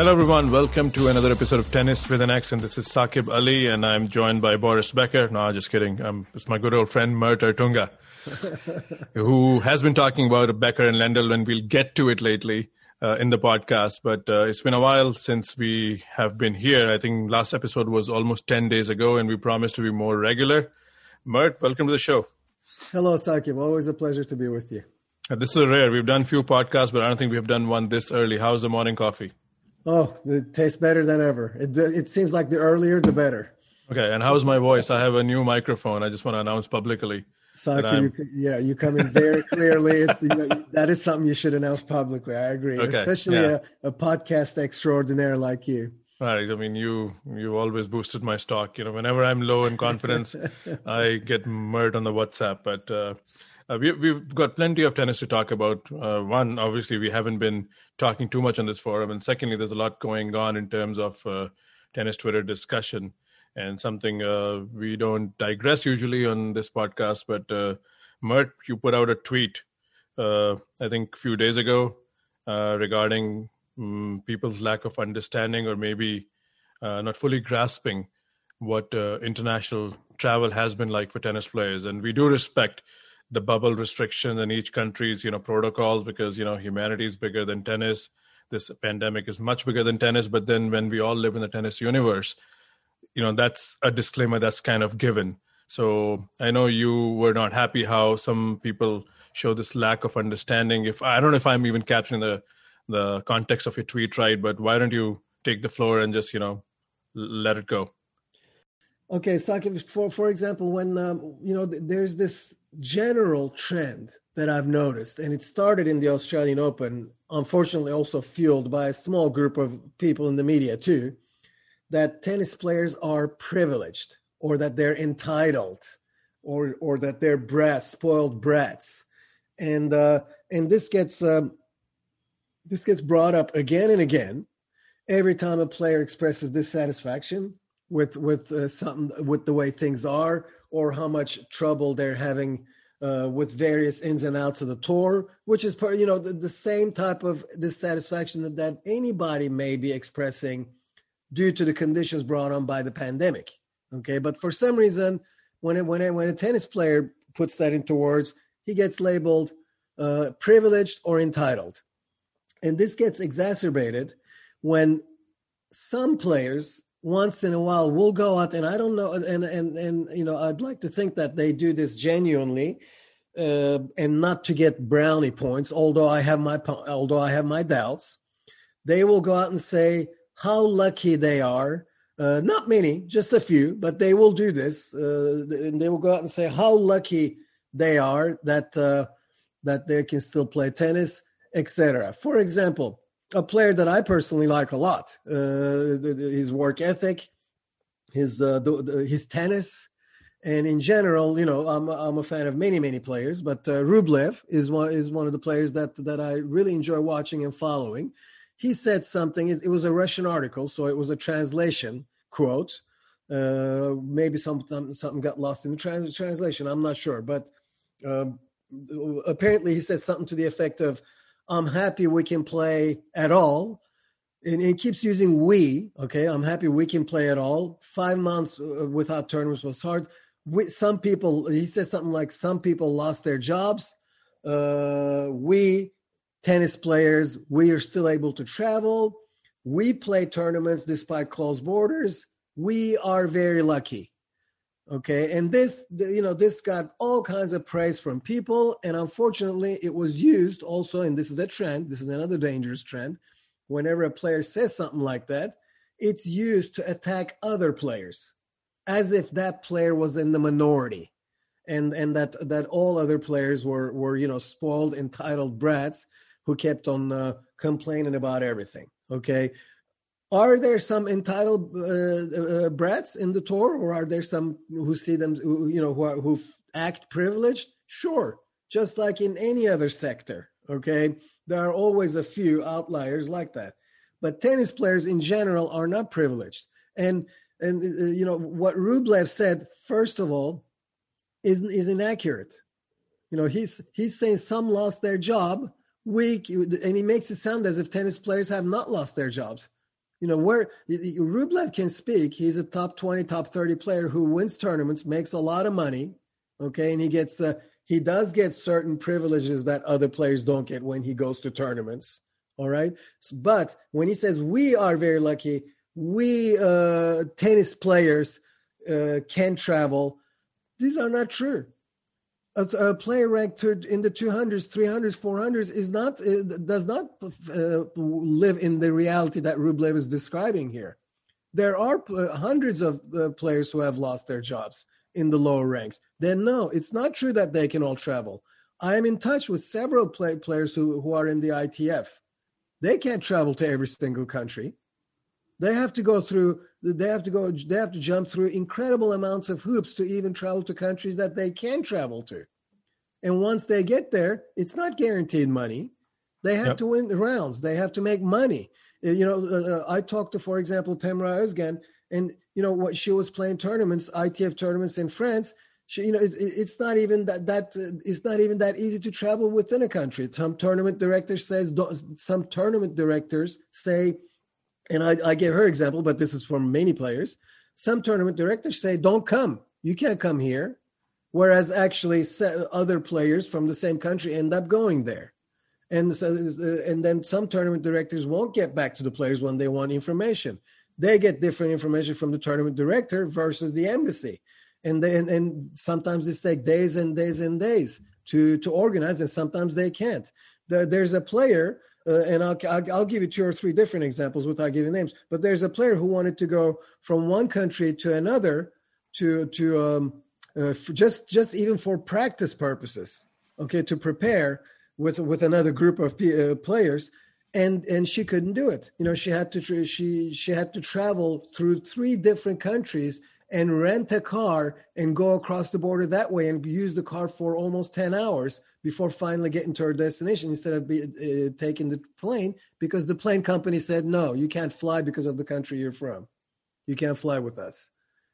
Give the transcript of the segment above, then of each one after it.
Hello, everyone. Welcome to another episode of Tennis with an Accent. This is Saqib Ali, and I'm joined by Boris Becker. No, just kidding. Um, it's my good old friend Mert Ertunga, who has been talking about Becker and Lendl, and we'll get to it lately uh, in the podcast. But uh, it's been a while since we have been here. I think last episode was almost 10 days ago, and we promised to be more regular. Mert, welcome to the show. Hello, Saqib. Always a pleasure to be with you. Uh, this is rare. We've done few podcasts, but I don't think we've done one this early. How's the morning coffee? Oh, it tastes better than ever. It, it seems like the earlier, the better. Okay, and how's my voice? I have a new microphone. I just want to announce publicly. Saki, you, yeah, you come in very clearly. It's you know, that is something you should announce publicly. I agree, okay, especially yeah. a, a podcast extraordinaire like you. Right. I mean, you you always boosted my stock. You know, whenever I'm low in confidence, I get murdered on the WhatsApp. But uh, uh, we, we've got plenty of tennis to talk about. Uh, one, obviously, we haven't been talking too much on this forum, and secondly, there's a lot going on in terms of uh, tennis Twitter discussion, and something uh, we don't digress usually on this podcast. But uh, Mert, you put out a tweet, uh, I think, a few days ago regarding um, people's lack of understanding or maybe not fully grasping what international travel has been like for tennis players, and we do respect the bubble restrictions and each country's you know protocols because you know humanity is bigger than tennis. This pandemic is much bigger than tennis but then when we all live in the tennis universe you know that's a disclaimer that's kind of given. So i know you were not happy how some people show this lack of understanding. If i don't know if i'm even capturing the the context of your tweet right but why don't you take the floor and just you know let it go? Okay so for for example when um, you know there's this general trend that I've noticed, and it started in the Australian Open, unfortunately, also fueled by a small group of people in the media too, that tennis players are privileged or that they're entitled or or that they're brats, spoiled brats, and uh, and this gets um, this gets brought up again and again every time a player expresses dissatisfaction with with uh, something with the way things are or how much trouble they're having uh, with various ins and outs of the tour, which is part, you know, the, the same type of dissatisfaction that, that anybody may be expressing due to the conditions brought on by the pandemic. Okay, but for some reason, when it, when it, when a tennis player puts that into words, he gets labeled uh, privileged or entitled, and this gets exacerbated when some players once in a while will go out and i don't know and and and you know i'd like to think that they do this genuinely uh, and not to get brownie points although i have my although i have my doubts. They will go out and say how lucky they are uh, not many just a few but they will do this uh, and they will go out and say how lucky they are that uh, that they can still play tennis etc for example a player that I personally like a lot. Uh, his work ethic, his uh, his tennis, and in general, you know, I'm I'm a fan of many many players, but uh, Rublev is one is one of the players that that I really enjoy watching and following. He said something. It, it was a Russian article, so it was a translation quote. Uh, maybe something something got lost in the trans- translation. I'm not sure, but um, apparently he said something to the effect of I'm happy we can play at all. And it keeps using we. Okay, I'm happy we can play at all. Five months uh, without tournaments was hard. We, some people, he said something like, some people lost their jobs. Uh, we, tennis players, we are still able to travel. We play tournaments despite closed borders. We are very lucky okay? And this you know this got all kinds of praise from people and unfortunately it was used also and this is a trend this is another dangerous trend. Whenever a player says something like that it's used to attack other players as if that player was in the minority and and that that all other players were were you know spoiled entitled brats who kept on uh, complaining about everything okay are there some entitled uh, uh, brats in the tour, or are there some who see them, who, you know, who, are, who act privileged? Sure, just like in any other sector. Okay, there are always a few outliers like that, but tennis players in general are not privileged. And and uh, you know what Rublev said first of all is is inaccurate. You know, he's he's saying some lost their job week, and he makes it sound as if tennis players have not lost their jobs You know, where Rublev can speak, he's a top 20, top 30 player who wins tournaments, makes a lot of money. Okay. And he gets, uh, he does get certain privileges that other players don't get when he goes to tournaments. All right. But when he says we are very lucky, we uh, tennis players uh, can travel, these are not true a, a, player ranked in the 200s 300s 400s is not uh, does not uh, live in the reality that rublev is describing here. There are uh, hundreds of uh, players who have lost their jobs in the lower ranks. Then no it's not true that they can all travel. I am in touch with several play- players who, who are in the itf they can't travel to every single country they have to go through they have to go they have to jump through incredible amounts of hoops to even travel to countries that they can travel to. And once they get there it's not guaranteed money. They have yep. to win the rounds. They have to make money. Uh, you know uh, uh, i talked to for example pemra özgen and you know what she was playing tournaments itf tournaments in france. She, you know it, it's not even that that uh, it's not even that easy to travel within a country. Some tournament directors says some tournament directors say and I, I give her example, but this is for many players. Some tournament directors say, "Don't come. You can't come here," whereas actually other players from the same country end up going there. And so, and then some tournament directors won't get back to the players when they want information. They get different information from the tournament director versus the embassy, and then and sometimes it takes days and days and days to to organize, and sometimes they can't. The, there's a player uh, and I'll, I'll, I'll give you two or three different examples without giving names. But there's a player who wanted to go from one country to another to to um, uh, just just even for practice purposes, okay, to prepare with with another group of uh, players, and and she couldn't do it. You know, she had to tra- she she had to travel through three different countries and rent a car and go across the border that way and use the car for almost 10 hours before finally getting to our destination instead of be, uh, taking the plane because the plane company said no you can't fly because of the country you're from. You can't fly with us.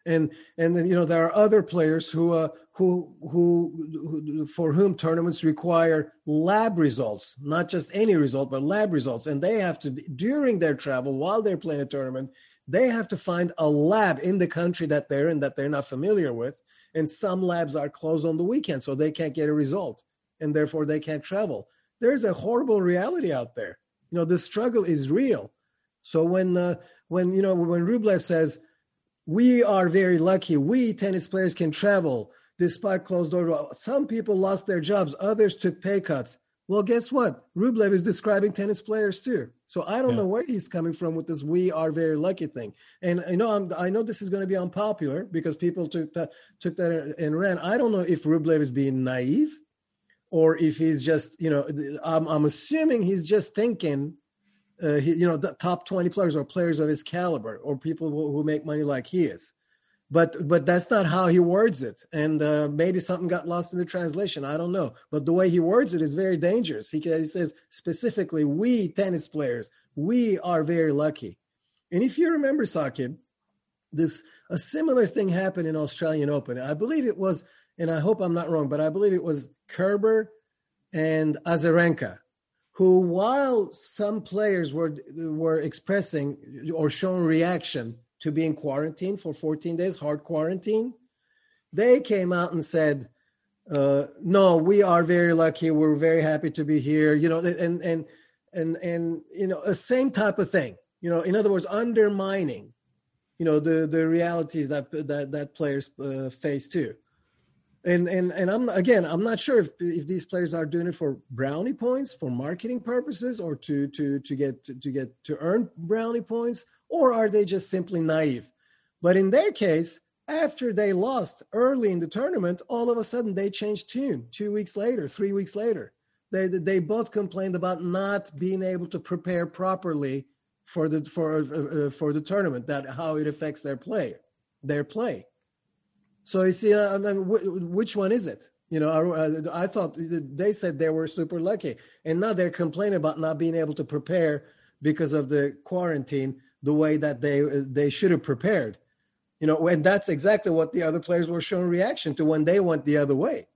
And and then you know there are other players who uh, who, who who for whom tournaments require lab results not just any result but lab results. And they have to during their travel while they're playing a tournament they have to find a lab in the country that they're in that they're not familiar with and some labs are closed on the weekend so they can't get a result and therefore they can't travel. There's a horrible reality out there. You know the struggle is real. So when uh, when you know when rublev says we are very lucky. We tennis players can travel despite closed doors. Some people lost their jobs others took pay cuts. Well guess what? Rublev is describing tennis players too so I don't yeah. know where he's coming from with this "we are very lucky" thing. And I know I'm, I know this is going to be unpopular because people took that took that and ran. I don't know if Rublev is being naive, or if he's just you know I'm, I'm assuming he's just thinking, uh, he, you know, the top twenty players or players of his caliber or people who, who make money like he is but but that's not how he words it. And uh, maybe something got lost in the translation. I don't know. But the way he words it is very dangerous. He, he says specifically we tennis players we are very lucky. And if you remember Sakib, this a similar thing happened in australian open. I believe it was and i hope i'm not wrong but i believe it was kerber and azarenka who while some players were were expressing or showing reaction to be in quarantine for 14 days, hard quarantine, they came out and said, uh, "No, we are very lucky. We're very happy to be here." You know, and and and and you know, the same type of thing. You know, in other words, undermining, you know, the the realities that that that players uh, face too. And and and I'm again, I'm not sure if if these players are doing it for brownie points, for marketing purposes, or to to to get to, to get to earn brownie points, or are they just simply naive? But in their case, after they lost early in the tournament, all of a sudden they changed tune two weeks later, three weeks later. They, they both complained about not being able to prepare properly for the for uh, uh for the tournament that how it affects their play their play so you see uh, I mean, which one is it you know I, I thought they said they were super lucky and now they're complaining about not being able to prepare because of the quarantine the way that they they should have prepared. You know, and that's exactly what the other players were showing reaction to when they went the other way.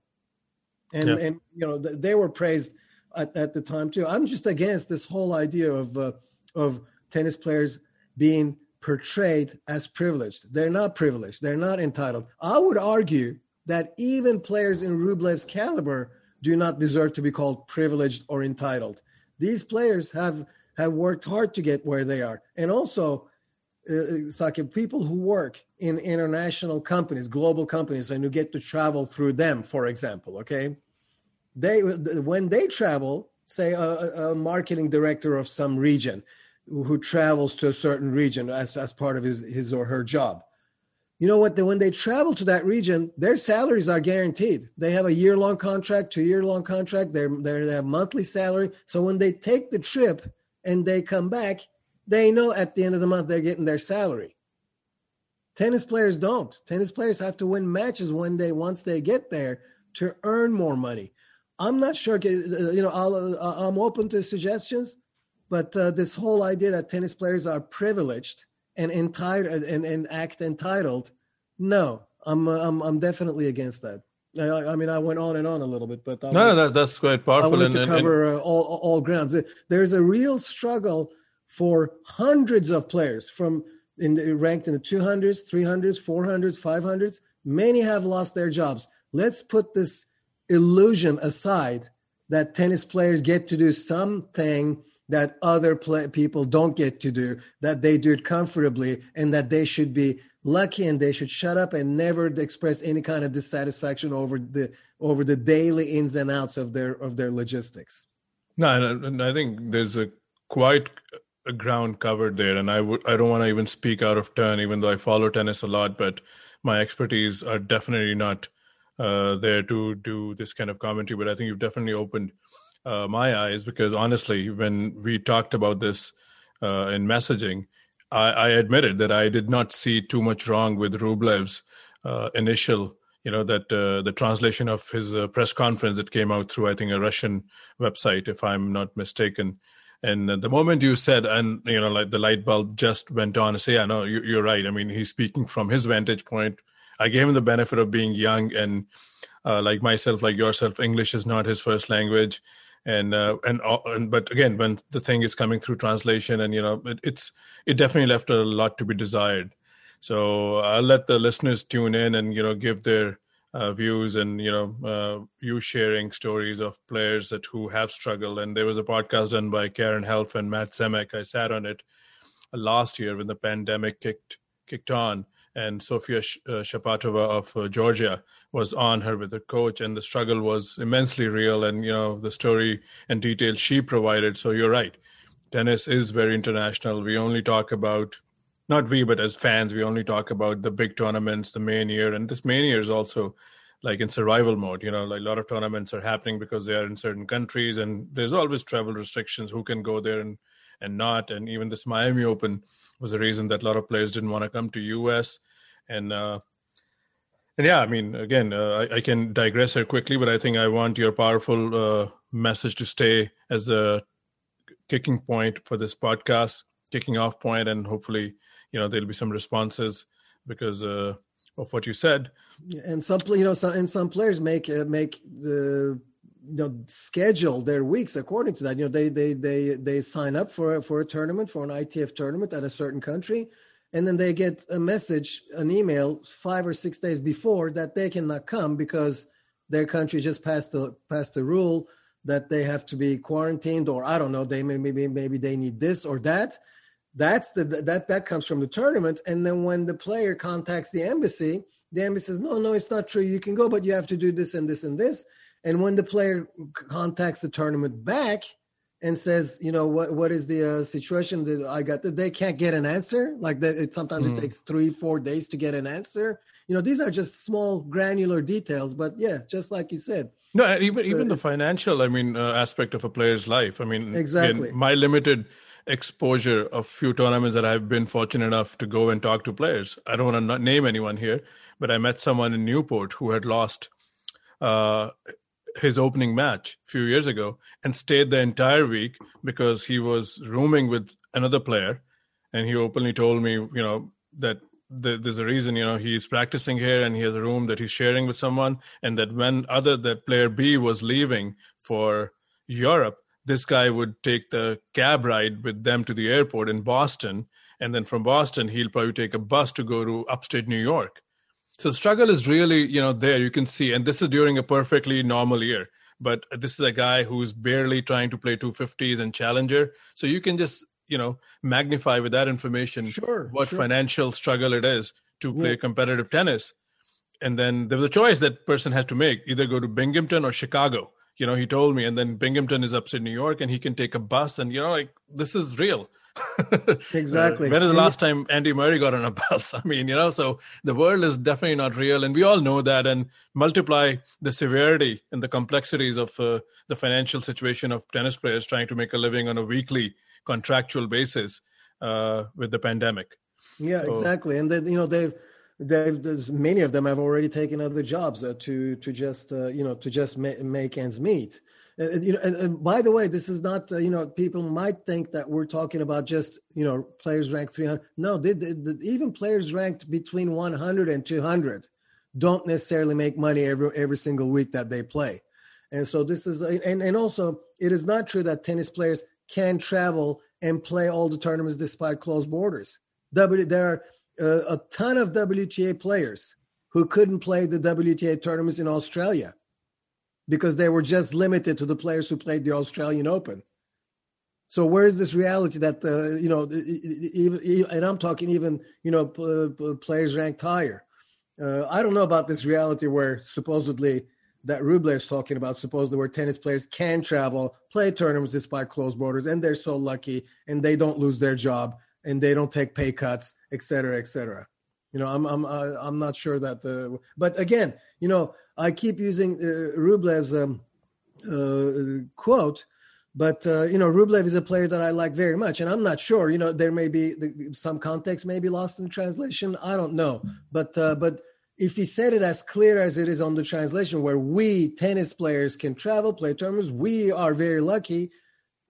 And yeah. and you know they were praised at, at the time too. I'm just against this whole idea of uh, of tennis players being portrayed as privileged. They're not privileged. They're not entitled. I would argue that even players in Rublev's caliber do not deserve to be called privileged or entitled. These players have have worked hard to get where they are, and also, uh, Sakib, people who work in international companies, global companies, and who get to travel through them, for example, okay, they when they travel, say a, a marketing director of some region who travels to a certain region as, as part of his, his or her job. You know what? When they travel to that region, their salaries are guaranteed. They have a year long contract, two year long contract. They're, they're, they have monthly salary. So when they take the trip and they come back, they know at the end of the month they're getting their salary. Tennis players don't. Tennis players have to win matches when they once they get there to earn more money. I'm not sure. You know, I'll, uh, I'm open to suggestions. But uh, this whole idea that tennis players are privileged and entitled and, and act entitled, no, I'm uh, I'm I'm definitely against that. I, I, mean, I went on and on a little bit, but I no, that, that's quite powerful. I want to cover and, uh, all all grounds. There's a real struggle for hundreds of players from in the, ranked in the 200s, 300s, 400s, 500s. Many have lost their jobs. Let's put this illusion aside that tennis players get to do something that other play- people don't get to do, that they do it comfortably, and that they should be lucky and they should shut up and never express any kind of dissatisfaction over the over the daily ins and outs of their of their logistics. No, and I think there's a quite a ground covered there, and I would I don't want to even speak out of turn, even though I follow tennis a lot, but my expertise are definitely not uh, there to do this kind of commentary. But I think you've definitely opened uh, my eyes because honestly, when we talked about this uh, in messaging, I, I, admitted that I did not see too much wrong with Rublev's uh, initial, you know, that uh, the translation of his uh, press conference that came out through, I think, a Russian website, if I'm not mistaken. And the moment you said, and you know, like the light bulb just went on. I say, yeah, no, you, you're right. I mean, he's speaking from his vantage point. I gave him the benefit of being young and uh, like myself, like yourself, English is not his first language and uh, and, uh, and but again when the thing is coming through translation and you know it, it's it definitely left a lot to be desired. So i'll let the listeners tune in and you know give their uh, views and you know uh, you sharing stories of players that who have struggled. And there was a podcast done by karen helf and matt Zemek i sat on it last year when the pandemic kicked kicked on and Sofia uh, Shapatava of uh, Georgia was on her with the coach, and the struggle was immensely real. And you know the story and details she provided. So you're right, tennis is very international. We only talk about not we, but as fans, we only talk about the big tournaments, the main year, and this main year is also like in survival mode. You know, like a lot of tournaments are happening because they are in certain countries, and there's always travel restrictions. Who can go there and and not? And even this Miami Open was the reason that a lot of players didn't want to come to US. And uh, and yeah, I mean, again, uh, I, I, can digress here quickly, but I think I want your powerful uh, message to stay as a kicking point for this podcast, kicking off point, and hopefully, you know, there'll be some responses because uh, of what you said. And some, you know, some and some players make uh, make the you know schedule their weeks according to that. You know they they they they sign up for for a tournament for an ITF tournament at a certain country and then they get a message an email 5 or 6 days before that they cannot come because their country just passed the passed the rule that they have to be quarantined or I don't know they may, maybe maybe they need this or that. That's the that that comes from the tournament. And then when the player contacts the embassy the embassy says no no it's not true. You can go but you have to do this and this and this and when the player contacts the tournament back and says, you know, what what is the uh, situation that I got? That they can't get an answer. Like that, it, sometimes mm. it takes three, four days to get an answer. You know, these are just small, granular details. But yeah, just like you said. No, even even the financial, I mean, uh, aspect of a player's life. I mean, exactly. My limited exposure of few tournaments that I've been fortunate enough to go and talk to players. I don't want to name anyone here, but I met someone in Newport who had lost uh, his opening match a few years ago and stayed the entire week because he was rooming with another player. And he openly told me you know that there's a reason you know he's practicing here and he has a room that he's sharing with someone. And that when other that player b was leaving for europe this guy would take the cab ride with them to the airport in boston. And then from Boston he'll probably take a bus to go to upstate New York. So the struggle is really, you know, there you can see, and this is during a perfectly normal year. But this is a guy who's barely trying to play 250s and challenger. So you can just, you know, magnify with that information sure, what sure. financial struggle it is to play yeah. competitive tennis. And then there was a choice that person has to make: either go to Binghamton or Chicago. You know, he told me, and then Binghamton is upstate New York, and he can take a bus, and you know, like this is real. Exactly. Uh, when is the last time Andy Murray got on a bus? I mean, you know, so the world is definitely not real, and we all know that. And multiply the severity and the complexities of uh, the financial situation of tennis players trying to make a living on a weekly contractual basis uh, with the pandemic. Yeah, so, exactly. And then you know they've they've many of them have already taken other jobs uh, to to just uh, you know to just ma- make ends meet. Uh, you know, and, and, by the way, this is not, uh, you know, people might think that we're talking about just, you know, players ranked 300. No, even players ranked between 100 and 200 don't necessarily make money every every single week that they play. And so this is, and, and also, it is not true that tennis players can travel and play all the tournaments despite closed borders. W, there are uh, a ton of WTA players who couldn't play the WTA tournaments in Australia because they were just limited to the players who played the Australian Open. So where's this reality that uh, you know, even, and I'm talking even you know players ranked higher. Uh, I don't know about this reality where supposedly that Rublev is talking about, supposedly where tennis players can travel, play tournaments despite closed borders, and they're so lucky, and they don't lose their job, and they don't take pay cuts, et cetera, et cetera. You know, I'm I'm I'm not sure that the, but again, you know, I keep using uh, Rublev's um, uh, quote, but uh, you know, Rublev is a player that I like very much, and I'm not sure. You know, there may be some context may be lost in the translation. I don't know, but uh, but if he said it as clear as it is on the translation, where we tennis players can travel, play tournaments, we are very lucky.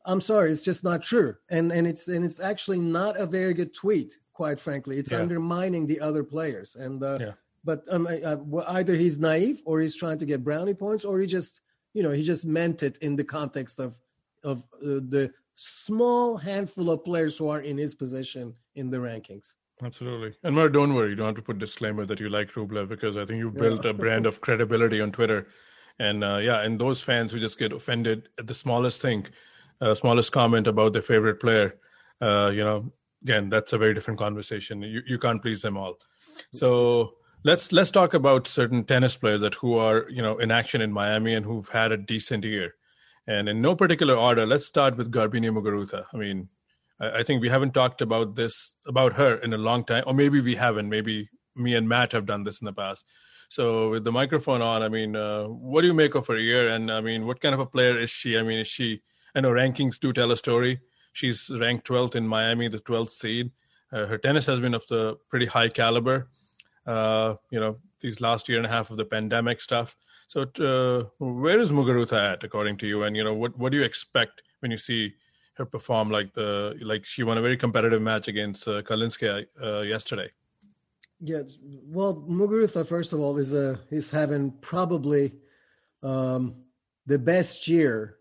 I'm sorry, it's just not true, and and it's and it's actually not a very good tweet. Quite frankly, it's yeah. undermining the other players, and uh, yeah but um, uh, either he's naive or he's trying to get brownie points or he just you know he just meant it in the context of of uh, the small handful of players who are in his position in the rankings. Absolutely. And Mer, don't worry. You don't have to put disclaimer that you like rublev because i think you've built yeah. a brand of credibility on twitter. And uh, yeah and those fans who just get offended at the smallest thing uh, smallest comment about their favorite player uh, you know again that's a very different conversation. You, you can't please them all. So Let's let's talk about certain tennis players that who are you know in action in Miami and who've had a decent year. And in no particular order, let's start with Garbiñe Muguruza. I mean, I, I think we haven't talked about this about her in a long time, or maybe we haven't. Maybe me and Matt have done this in the past. So with the microphone on, I mean, uh, what do you make of her year? And I mean, what kind of a player is she? I mean, is she? I know rankings do tell a story. She's ranked 12th in Miami, the 12th seed. Uh, her tennis has been of the pretty high caliber uh, you know, these last year and a half of the pandemic stuff. So, uh, where is Muguruza at, according to you? And you know, what what do you expect when you see her perform like the like she won a very competitive match against uh, Kalinskaya uh, yesterday? Yeah, well, Muguruza, first of all, is a is having probably um, the best year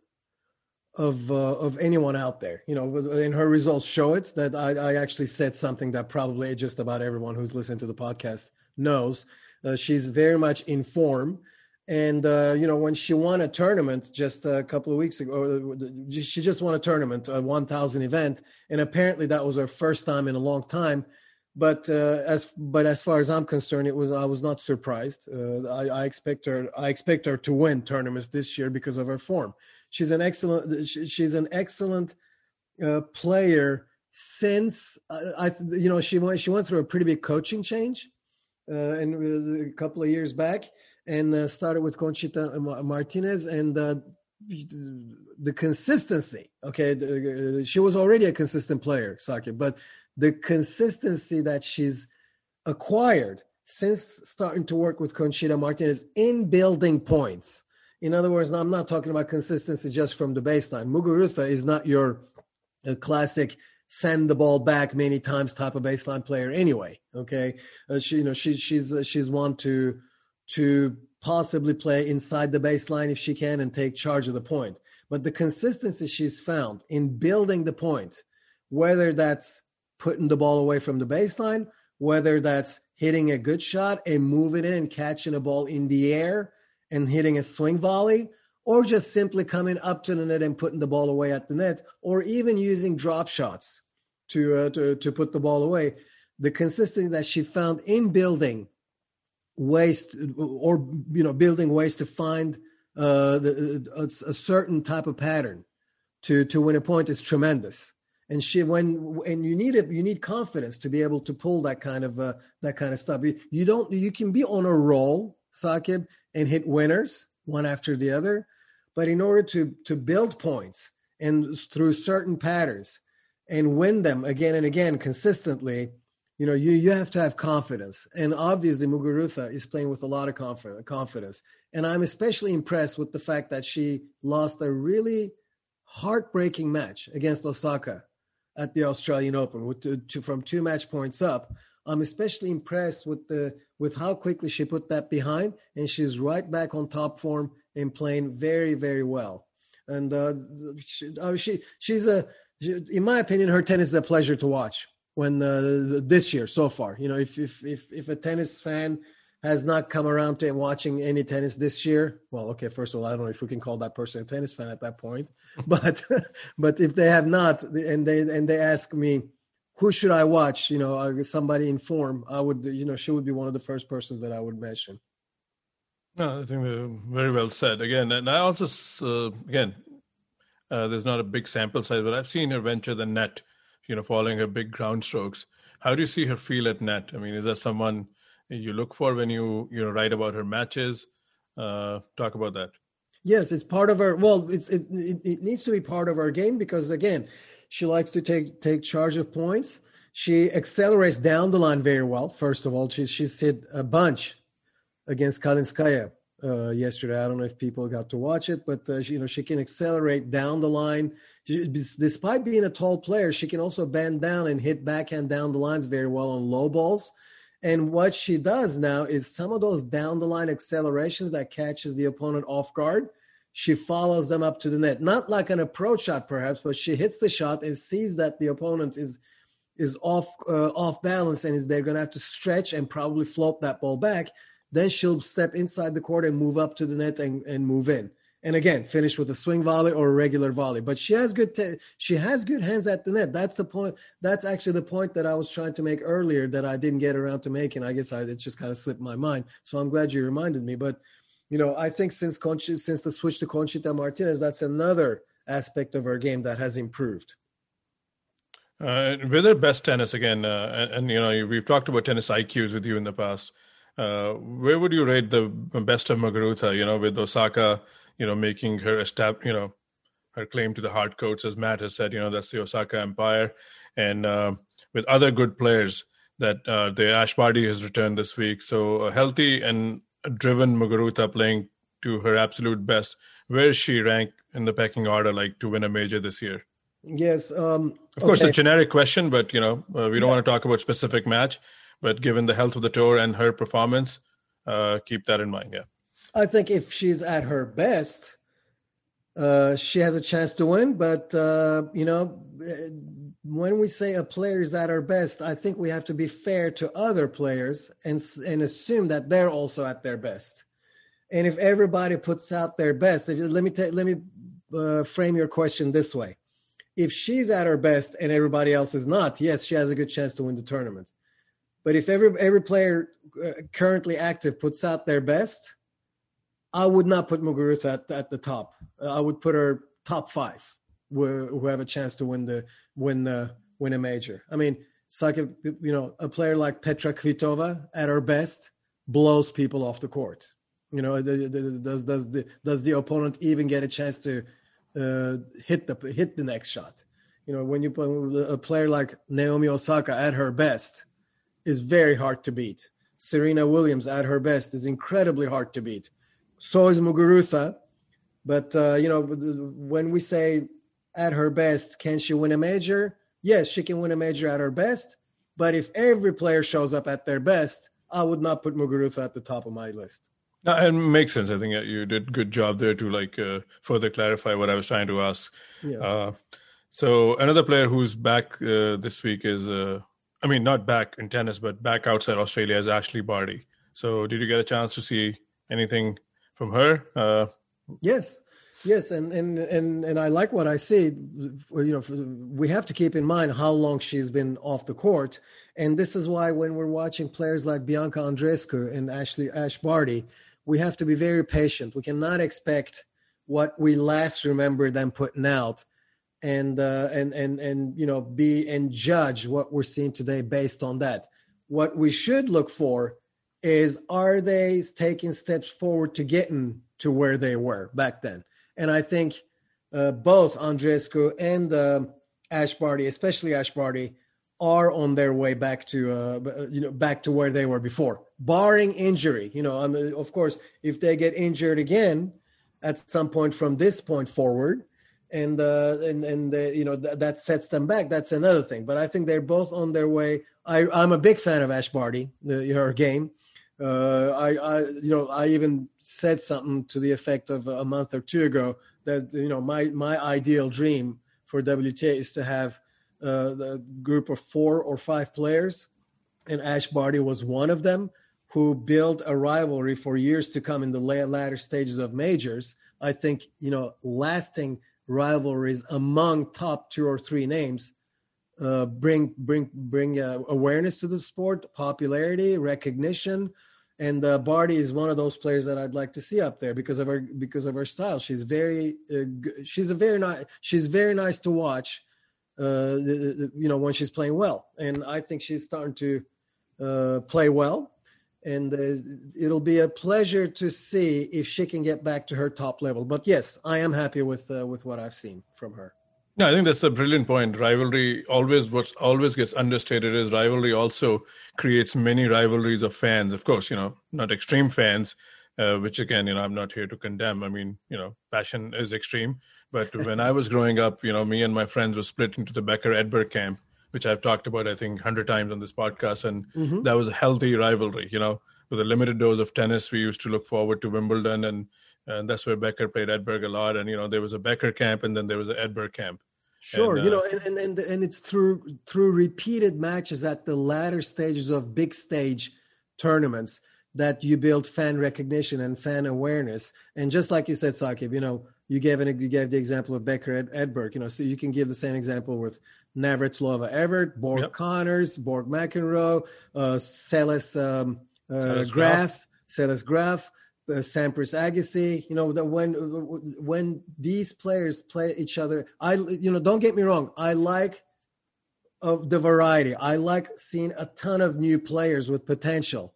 of uh, of anyone out there. You know, and her results show it. That I, I actually said something that probably just about everyone who's listened to the podcast knows. Uh, she's very much in form. And uh, you know, when she won a tournament just a couple of weeks ago, uh, she just won a tournament, a 1,000 event, and apparently that was her first time in a long time. But uh, as but as far as I'm concerned, it was I was not surprised. Uh, I, I expect her I expect her to win tournaments this year because of her form she's an excellent she's an excellent uh, player since uh, I you know she went she went through a pretty big coaching change uh, and uh, a couple of years back and uh, started with Conchita Martinez and uh, the consistency okay? The, she was already a consistent player Saki but the consistency that she's acquired since starting to work with Conchita Martinez in building points in other words, I'm not talking about consistency just from the baseline. Muguruza is not your uh, classic send the ball back many times type of baseline player anyway. Okay, uh, she you know she she's uh, she's one to to possibly play inside the baseline if she can and take charge of the point. But the consistency she's found in building the point, whether that's putting the ball away from the baseline, whether that's hitting a good shot and moving it and catching a ball in the air and hitting a swing volley, or just simply coming up to the net and putting the ball away at the net, or even using drop shots to uh, to, to put the ball away. The consistency that she found in building ways, to, or you know, building ways to find uh, the, a, a certain type of pattern to to win a point is tremendous and she when and you need it you need confidence to be able to pull that kind of uh, that kind of stuff you, you don't you can be on a roll Sakib and hit winners one after the other but in order to to build points and through certain patterns and win them again and again consistently you know you you have to have confidence and obviously muguruza is playing with a lot of confidence confidence and i'm especially impressed with the fact that she lost a really heartbreaking match against osaka at the Australian Open with two, two, from two match points up. I'm especially impressed with the with how quickly she put that behind, and she's right back on top form and playing very very well. And uh, she, she she's a in my opinion, her tennis is a pleasure to watch. When uh, this year so far, you know, if if if if a tennis fan has not come around to watching any tennis this year. Well, okay, first of all, I don't know if we can call that person a tennis fan at that point, but but if they have not, and they and they ask me, who should I watch? You know, uh, somebody in form. I would, you know, she would be one of the first persons that I would mention. No, I think very well said. Again, and I also uh, again, uh, there's not a big sample size, but I've seen her venture the net. You know, following her big ground strokes. How do you see her feel at net? I mean, is that someone? you look for when you you know write about her matches uh talk about that yes it's part of her well it's it, it, it needs to be part of our game because again she likes to take take charge of points. She accelerates down the line very well. First of all she she's hit a bunch against kalinskaya uh, yesterday. I don't know if people got to watch it but uh, she, you know she can accelerate down the line. Despite being a tall player she can also bend down and hit backhand down the lines very well on low balls. And what she does now is some of those down the line accelerations that catches the opponent off guard, she follows them up to the net. Not like an approach shot, perhaps, but she hits the shot and sees that the opponent is is off uh, off balance and is they're going to have to stretch and probably float that ball back. Then she'll step inside the court and move up to the net and, and move in. And again finish with a swing volley or a regular volley. But she has good te- she has good hands at the net. That's the point that's actually the point that i was trying to make earlier that i didn't get around to making. I guess I, it just kind of slipped my mind. So i'm glad you reminded me but you know i think since since the switch to conchita martinez that's another aspect of her game that has improved. Uh, with her best tennis again uh, and, and, you know we've talked about tennis iqs with you in the past. Uh, where would you rate the best of Muguruza, you know, with Osaka you know, making her estab- you know, her claim to the hard courts, as Matt has said, you know, that's the Osaka Empire, and uh, with other good players that uh, the Ash has returned this week. So a healthy and driven Muguruza playing to her absolute best. Where is she ranked in the pecking order, like to win a major this year? Yes, um, of course, okay. a generic question, but you know, uh, we don't want to talk about specific match. But given the health of the tour and her performance, uh, keep that in mind. Yeah. I think if she's at her best, uh, she has a chance to win. But uh, you know, when we say a player is at her best, I think we have to be fair to other players and and assume that they're also at their best. And if everybody puts out their best, if, let me let me uh, frame your question this way: If she's at her best and everybody else is not, yes, she has a good chance to win the tournament. But if every every player uh, currently active puts out their best, I would not put Muguruza at, at the top. I would put her top five who, who have a chance to win the win the win a major. I mean, it's like a, you know a player like Petra Kvitova at her best blows people off the court. You know, does does the does the opponent even get a chance to uh, hit the hit the next shot? You know, when you put a player like Naomi Osaka at her best, is very hard to beat. Serena Williams at her best is incredibly hard to beat so is Muguruza. But uh, you know, when we say at her best, can she win a major? Yes, she can win a major at her best. But if every player shows up at their best, I would not put Muguruza at the top of my list. No, it makes sense. I think you did good job there to like uh, further clarify what I was trying to ask. Yeah. Uh, So another player who's back uh, this week is, uh, I mean, not back in tennis, but back outside Australia is Ashley Barty. So did you get a chance to see anything from her? Uh, yes, yes, and and and and I like what I see. You know, we have to keep in mind how long she's been off the court, and this is why when we're watching players like Bianca Andreescu and Ashley Ash Barty, we have to be very patient. We cannot expect what we last remember them putting out and uh, and and and you know be and judge what we're seeing today based on that what we should look for is are they taking steps forward to getting to where they were back then? And i think uh, both andreescu and uh, ash barty especially ash barty are on their way back to uh, you know back to where they were before barring injury. You know I mean, of course if they get injured again at some point from this point forward and uh, and and uh, you know th- that sets them back that's another thing. But i think they're both on their way. I, i'm a big fan of ash barty the, her game uh, I, I you know i even said something to the effect of a month or two ago that you know my my ideal dream for wta is to have uh, group of four or five players and ash barty was one of them who built a rivalry for years to come in the latter stages of majors. I think, you know, lasting rivalries among top two or three names uh, bring bring bring uh, awareness to the sport, popularity, recognition, and uh, Barty is one of those players that I'd like to see up there because of her because of her style. She's very uh, she's a very nice she's very nice to watch. Uh, you know when she's playing well, and I think she's starting to uh, play well and uh, it'll be a pleasure to see if she can get back to her top level. But yes, I am happy with uh, with what I've seen from her. No, I think that's a brilliant point. Rivalry always what always gets understated is rivalry also creates many rivalries of fans. Of course, you know, not extreme fans, uh, which again, you know, I'm not here to condemn. I mean, you know, passion is extreme. But when I was growing up, you know, me and my friends were split into the Becker Edberg camp which I've talked about, I think, 100 times on this podcast. And mm-hmm. that was a healthy rivalry, you know, with a limited dose of tennis. We used to look forward to Wimbledon, and, and that's where Becker played Edberg a lot. And, you know, there was a Becker camp, and then there was an Edberg camp. Sure, and, uh, you know, and, and and it's through through repeated matches at the latter stages of big stage tournaments that you build fan recognition and fan awareness. And just like you said, Sakib, you know, you gave an you gave the example of Becker Ed, Edberg, you know, so you can give the same example with Navratilova Evert, Borg yep. Connors, Borg McEnroe, uh, Seles um, uh, Graf, Seles Graf, uh, Sampras Agassi. You know, that when when these players play each other, I you know, don't get me wrong, I like of the variety. I like seeing a ton of new players with potential.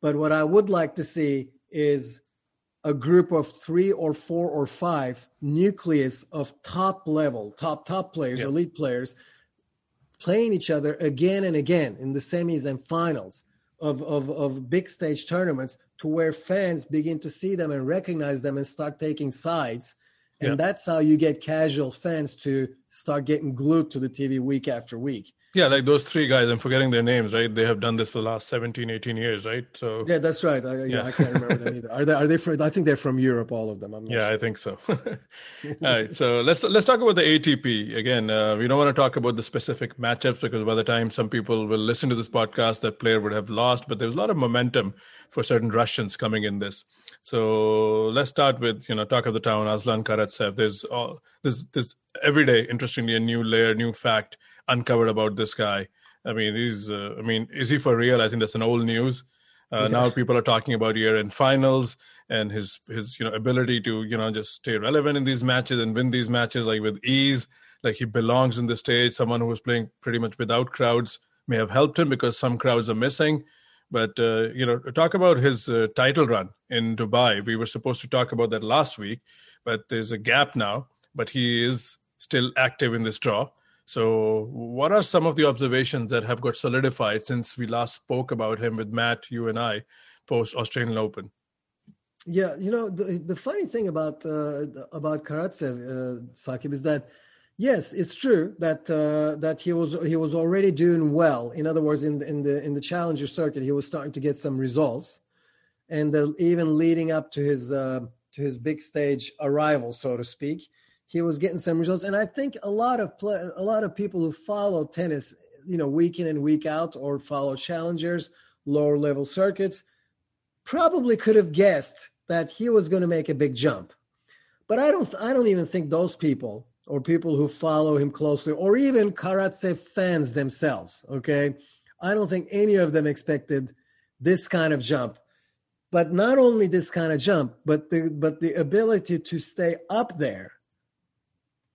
But what I would like to see is a group of three or four or five nucleus of top level, top top players, elite players, playing each other again and again in the semis and finals of, of, of big stage tournaments to where fans begin to see them and recognize them and start taking sides. And yep. that's how you get casual fans to start getting glued to the TV week after week. Yeah, like those three guys, I'm forgetting their names, right? They have done this for the last 17, 18 years, right? So Yeah, that's right. I, yeah, yeah, I can't remember them either. Are they are they from I think they're from Europe all of them. yeah, sure. I think so. all right. So let's let's talk about the ATP. Again, uh, we don't want to talk about the specific matchups because by the time some people will listen to this podcast, that player would have lost, but there's a lot of momentum for certain Russians coming in this. So let's start with, you know, talk of the town, Aslan Karatsev. There's all there's there's every day, interestingly, a new layer, new fact uncovered about this guy. I mean, he's. Uh, I mean, is he for real? I think that's an old news. Uh, yeah. Now people are talking about year end finals and his his you know ability to you know just stay relevant in these matches and win these matches like with ease. Like he belongs in the stage. Someone who was playing pretty much without crowds may have helped him because some crowds are missing. But uh, you know, talk about his uh, title run in Dubai. We were supposed to talk about that last week, but there's a gap now. But he is still active in this draw. So, what are some of the observations that have got solidified since we last spoke about him with Matt, you and I, post Australian Open? Yeah, you know the the funny thing about uh, about Karatsev, uh, Sakib, is that yes, it's true that uh, that he was he was already doing well. In other words, in the, in the in the challenger circuit, he was starting to get some results, and even leading up to his uh, to his big stage arrival, so to speak he was getting some results. And I think a lot of play, a lot of people who follow tennis, you know, week in and week out, or follow challengers, lower level circuits, probably could have guessed that he was going to make a big jump. But I don't. I don't even think those people or people who follow him closely, or even Karatsev fans themselves. Okay, I don't think any of them expected this kind of jump. But not only this kind of jump, but the but the ability to stay up there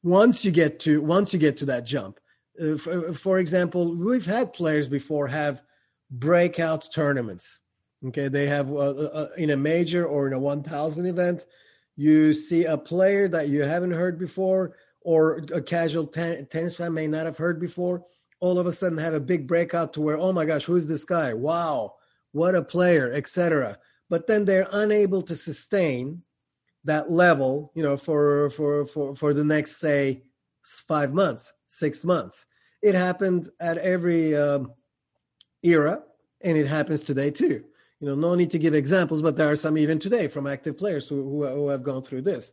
once you get to once you get to that jump. Uh, for, for example, we've had players before have breakout tournaments. Okay, they have uh, uh, uh in a major or in a 1000 event, you see a player that you haven't heard before or a casual ten- tennis fan may not have heard before all of a sudden have a big breakout to where oh my gosh who's this guy wow what a player etc but then they're unable to sustain that level, you know, for for for for the next say five months, six months. It happened at every um, era, and it happens today too. You know, no need to give examples, but there are some even today from active players who, who, who have gone through this.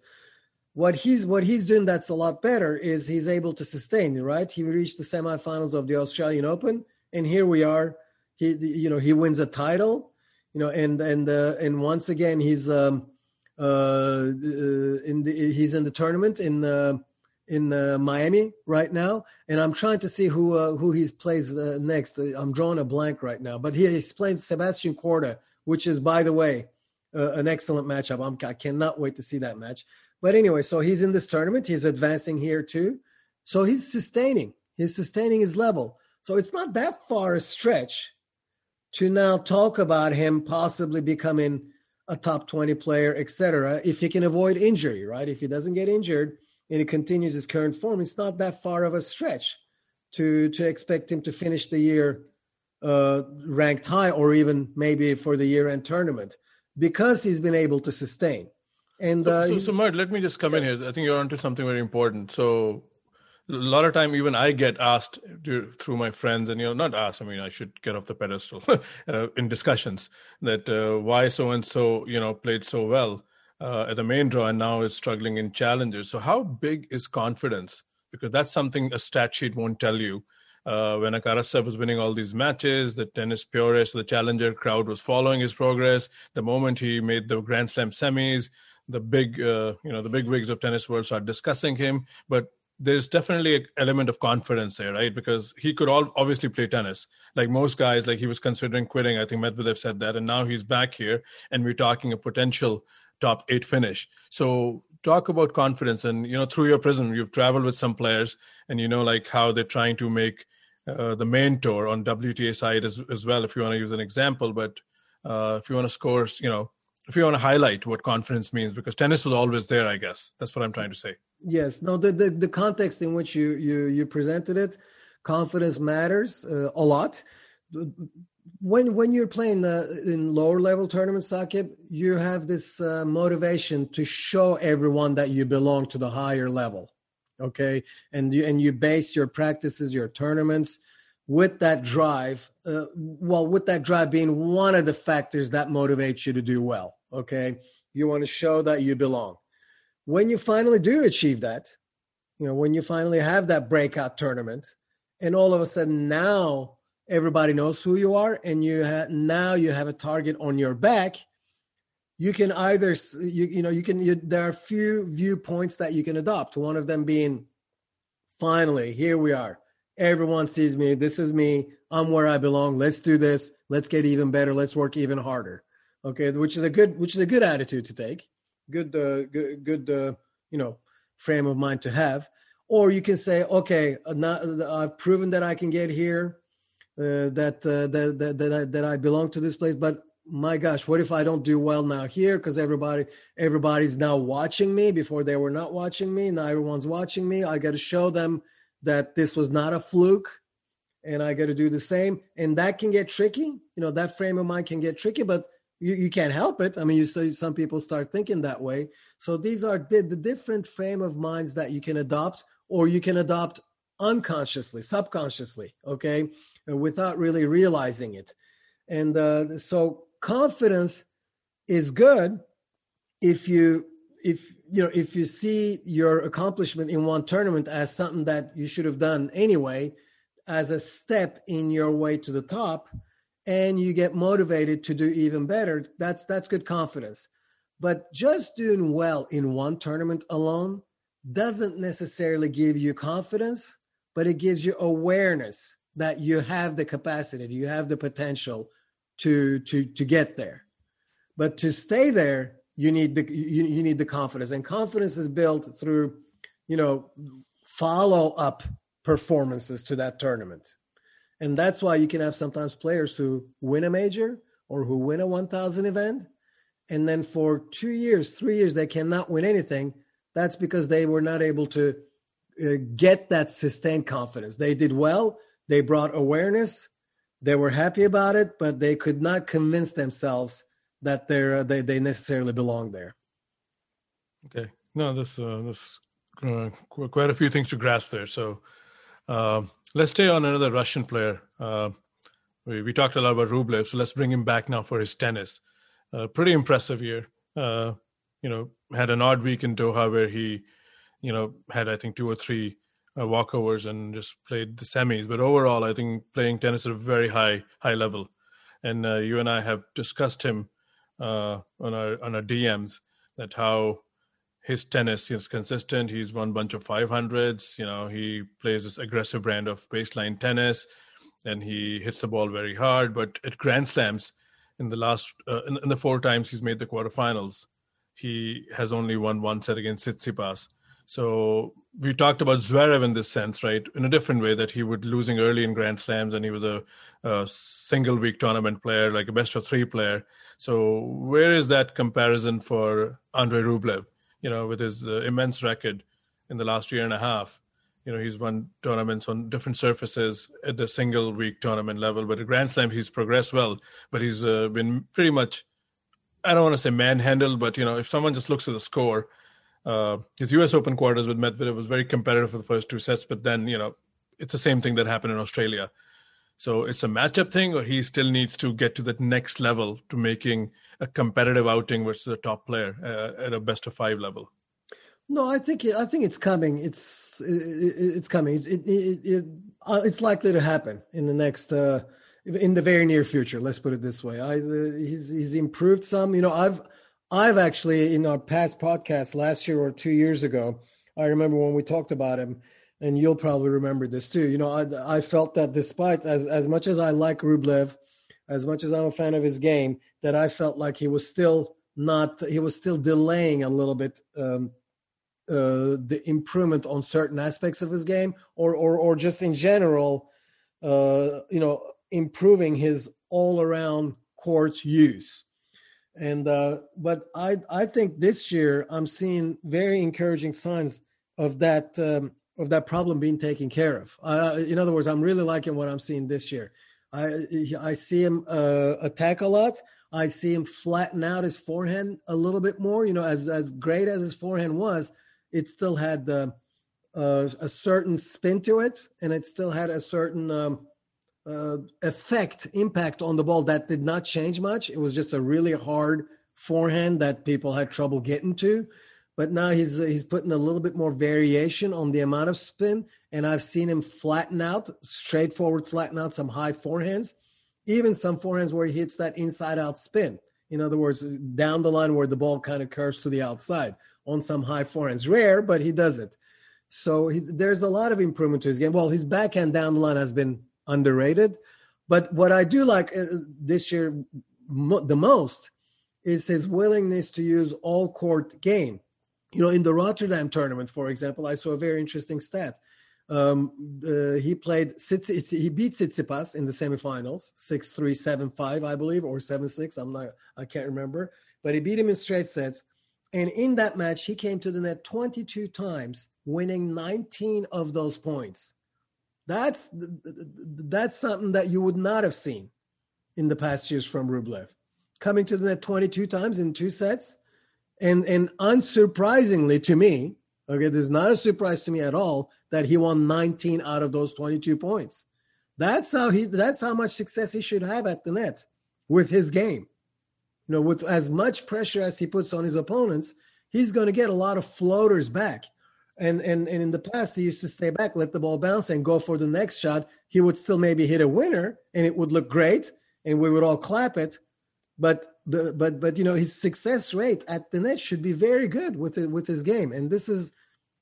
What he's what he's doing that's a lot better is he's able to sustain. Right, he reached the semifinals of the Australian Open, and here we are. He you know he wins a title. You know, and and uh, and once again he's um, in the he's in the tournament in uh, in uh, Miami right now, and I'm trying to see who uh, who he plays uh, next. I'm drawing a blank right now, but he, he's playing Sebastian Korda, which is, by the way, uh, an excellent matchup. I'm, I cannot wait to see that match. But anyway, so he's in this tournament. He's advancing here too, so he's sustaining. He's sustaining his level. So it's not that far a stretch to now talk about him possibly becoming a top 20 player, etc. If he can avoid injury, right? If he doesn't get injured and he continues his current form, it's not that far of a stretch to to expect him to finish the year uh, ranked high or even maybe for the year end tournament because he's been able to sustain. And uh, so, so, let me just come yeah. in here. I think you're onto something very important. So a lot of time even i get asked to, through my friends and you know not asked i mean i should get off the pedestal uh, in discussions that uh, why so and so you know played so well uh, at the main draw and now is struggling in challengers so how big is confidence because that's something a stat sheet won't tell you uh, when Karatsev was winning all these matches, the tennis purists, the challenger crowd was following his progress. The moment he made the Grand Slam semis, the big, uh, you know, the big wigs of tennis world start discussing him. But there's definitely an element of confidence there, right? Because he could all obviously play tennis. Like most guys, like he was considering quitting. I think Medvedev said that, and now he's back here, and we're talking a potential top eight finish. So talk about confidence, and you know, through your prism, you've traveled with some players, and you know, like how they're trying to make uh, the main tour on WTA side as as well. If you want to use an example, but uh, if you want to score, you know, if you want to highlight what confidence means, because tennis was always there, I guess that's what I'm trying to say. Yes, no, the, the, the context in which you you you presented it, confidence matters uh, a lot. When when you're playing the, in lower level tournaments, Sakib, you have this uh, motivation to show everyone that you belong to the higher level, okay? And you and you base your practices, your tournaments, with that drive. Uh, well, with that drive being one of the factors that motivates you to do well, okay? You want to show that you belong when you finally do achieve that, you know, when you finally have that breakout tournament, and all of a sudden now everybody knows who you are, and you have now you have a target on your back. You can either you you know you can you, there are few viewpoints that you can adopt. One of them being, finally here we are. Everyone sees me. This is me. I'm where I belong. Let's do this. Let's get even better. Let's work even harder. Okay, which is a good which is a good attitude to take good uh, good good uh, you know frame of mind to have. Or you can say okay uh, uh, i've proven that i can get here uh, that, uh, that that that I, that I belong to this place but my gosh what if i don't do well now here? Because everybody everybody's now watching me. Before they were not watching me now everyone's watching me. I got to show them that this was not a fluke and i got to do the same. And that can get tricky. You know that frame of mind can get tricky but you, you can't help it. I mean, you still, some people start thinking that way. So these are the, the different frame of minds that you can adopt, or you can adopt unconsciously, subconsciously, okay, without really realizing it. And uh, so confidence is good if you if you know if you see your accomplishment in one tournament as something that you should have done anyway as a step in your way to the top and you get motivated to do even better that's that's good confidence. But just doing well in one tournament alone doesn't necessarily give you confidence but it gives you awareness that you have the capacity you have the potential to to to get there. But to stay there you need the you, you need the confidence and confidence is built through you know follow up performances to that tournament and that's why you can have sometimes players who win a major or who win a 1000 event and then for 2 years 3 years they cannot win anything. That's because they were not able to uh, get that sustained confidence. They did well. They brought awareness. They were happy about it but they could not convince themselves that they're uh, they they necessarily belong there. Okay, no, this uh, this uh, quite a few things to grasp there. So uh, let's stay on another Russian player. Uh, we we talked a lot about Rublev, so let's bring him back now for his tennis. Uh, pretty impressive year. you know, had an odd week in Doha where he, you know, had I think two or three walkovers and just played the semis. But overall, I think playing tennis at a very high high level. And you and I have discussed him uh, on our on our DMs that how his tennis is consistent. He's won a bunch of 500s. You know, he plays this aggressive brand of baseline tennis, and he hits the ball very hard. But at Grand Slams, in the last uh, in, in, the four times he's made the quarterfinals, he has only won one set against Tsitsipas. So we talked about Zverev in this sense, right? In a different way that he would losing early in Grand Slams and he was a, a single week tournament player, like a best of three player. So where is that comparison for Andrei Rublev? You know, with his uh, immense record in the last year and a half. You know, he's won tournaments on different surfaces at the single week tournament level, but at Grand Slam he's progressed well. But he's uh, been pretty much, I don't want to say manhandled, but you know, if someone just looks at the score uh, his U.S. Open quarters with Medvedev was very competitive for the first two sets, but then you know it's the same thing that happened in Australia. So it's a matchup thing, or he still needs to get to that next level to making a competitive outing versus a top player uh, at a best of five level. No, I think I think it's coming. It's it, it's coming. It, it, it, uh, it's likely to happen in the next uh, in the very near future. Let's put it this way. I he's he's improved some. You know, I've I've actually, in our past podcast last year or two years ago, I remember when we talked about him, and you'll probably remember this too. You know, I, I felt that despite as as much as I like Rublev, as much as I'm a fan of his game, that I felt like he was still not he was still delaying a little bit um, uh, the improvement on certain aspects of his game, or or or just in general, uh, you know, improving his all around court use and uh, but I I think this year I'm seeing very encouraging signs of that um, of that problem being taken care of. Uh, in other words, I'm really liking what I'm seeing this year. I I see him uh, attack a lot. I see him flatten out his forehand a little bit more. You know, as as great as his forehand was, it still had the, uh, a certain spin to it, and it still had a certain um, uh, effect, impact on the ball that did not change much. It was just a really hard forehand that people had trouble getting to. But now he's he's putting a little bit more variation on the amount of spin, and I've seen him flatten out, straightforward flatten out some high forehands, even some forehands where he hits that inside out spin. In other words, down the line where the ball kind of curves to the outside on some high forehands. Rare, but he does it. So he, there's a lot of improvement to his game. Well, his backhand down the line has been underrated. But what I do like uh, this year mo- the most is his willingness to use all court game. You know, in the Rotterdam tournament, for example, I saw a very interesting stat. Um, uh, he played, he beat Tsitsipas in the semifinals, 6 3, 7 5, I believe, or 7 6. I'm not, I can't remember. But he beat him in straight sets. And in that match, he came to the net 22 times, winning 19 of those points. That's that's something that you would not have seen in the past years from Rublev. Coming to the net 22 times in two sets. And and unsurprisingly to me, okay, this is not a surprise to me at all that he won 19 out of those 22 points. That's how he that's how much success he should have at the net with his game. You know, with as much pressure as he puts on his opponents, he's going to get a lot of floaters back. And, and and in the past, he used to stay back, let the ball bounce, and go for the next shot. He would still maybe hit a winner, and it would look great, and we would all clap it. But the but but you know his success rate at the net should be very good with it, with his game, and this is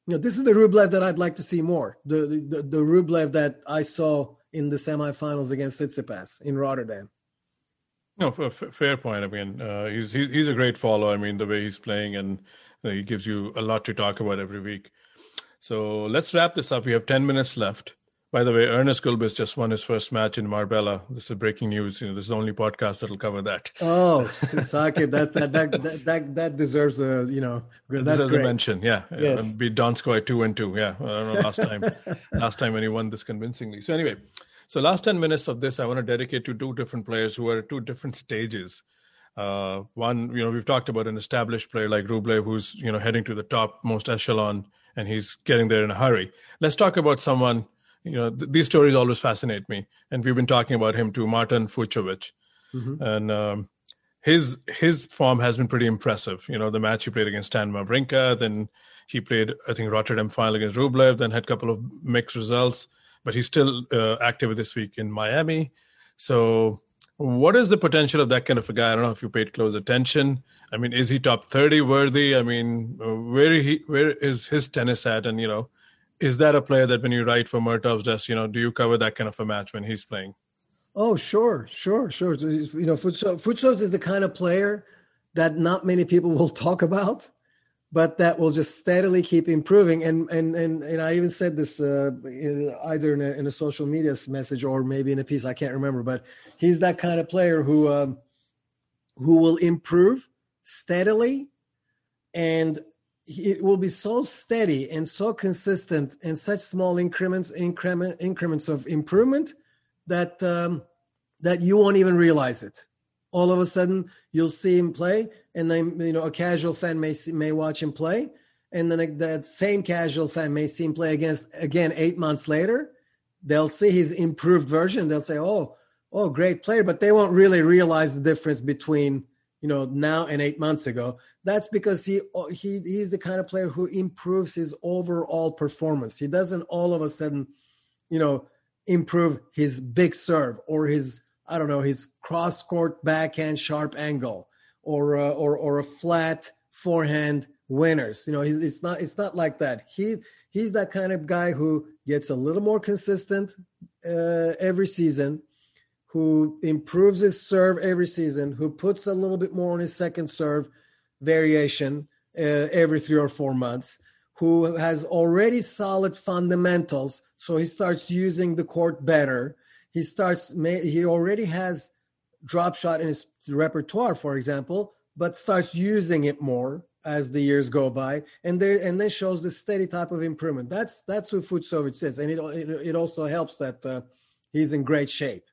you know this is the Rublev that I'd like to see more. The the, the Rublev that I saw in the semifinals against Tsitsipas in Rotterdam. No, fair point. I mean, uh, he's, he's he's a great follow. I mean, the way he's playing, and uh, he gives you a lot to talk about every week. So let's wrap this up. We have ten minutes left. By the way, Ernest Gulbis just won his first match in Marbella. This is breaking news. You know, this is the only podcast that'll cover that. Oh, Sakib, that, that that that that deserves a you know that's deserves a mention. Yeah, yes. and beat Donskoy two and two. Yeah, I don't know last time last time when he won this convincingly. So anyway, so last 10 minutes of this, I want to dedicate to two different players who are at two different stages. Uh, one, you know, we've talked about an established player like Rublev, who's, you know, heading to the top most echelon and he's getting there in a hurry. Let's talk about someone, you know, th- these stories always fascinate me. And we've been talking about him to Martin Fucsovics. Mm-hmm. And um, his his form has been pretty impressive. You know, the match he played against Stan Wawrinka, then he played, I think, Rotterdam final against Rublev, then had a couple of mixed results but he's still uh, active this week in Miami. So, what is the potential of that kind of a guy? I don't know if you paid close attention. I mean, is he top thirty worthy? I mean, uh, where he where is his tennis at? And you know, is that a player that when you write for Mertov's desk, you know, do you cover that kind of a match when he's playing? Oh, sure, sure, sure. You know, Fucsovics is the kind of player that not many people will talk about but that will just steadily keep improving. And and and and I even said this uh, either in a, in a, social media message or maybe in a piece. I can't remember, but he's that kind of player who um, who will improve steadily, and it will be so steady and so consistent in such small increments increment increments of improvement that um, that you won't even realize it. All of a sudden you'll see him play and then you know a casual fan may see, may watch him play and then that same casual fan may see him play against again eight months later. They'll see his improved version. They'll say oh oh great player but they won't really realize the difference between you know now and eight months ago that's because he he he's the kind of player who improves his overall performance he doesn't all of a sudden you know improve his big serve or his I don't know, his cross court backhand sharp angle or uh, or or a flat forehand winners. You know, it's not it's not like that. He he's that kind of guy who gets a little more consistent uh, every season, who improves his serve every season, who puts a little bit more on his second serve variation uh, every three or four months, who has already solid fundamentals, so he starts using the court better. He starts he already has drop shot in his repertoire for example but starts using it more as the years go by. And there and then shows the steady type of improvement. That's that's who Fucsovics is and it, it, it also helps that uh, he's in great shape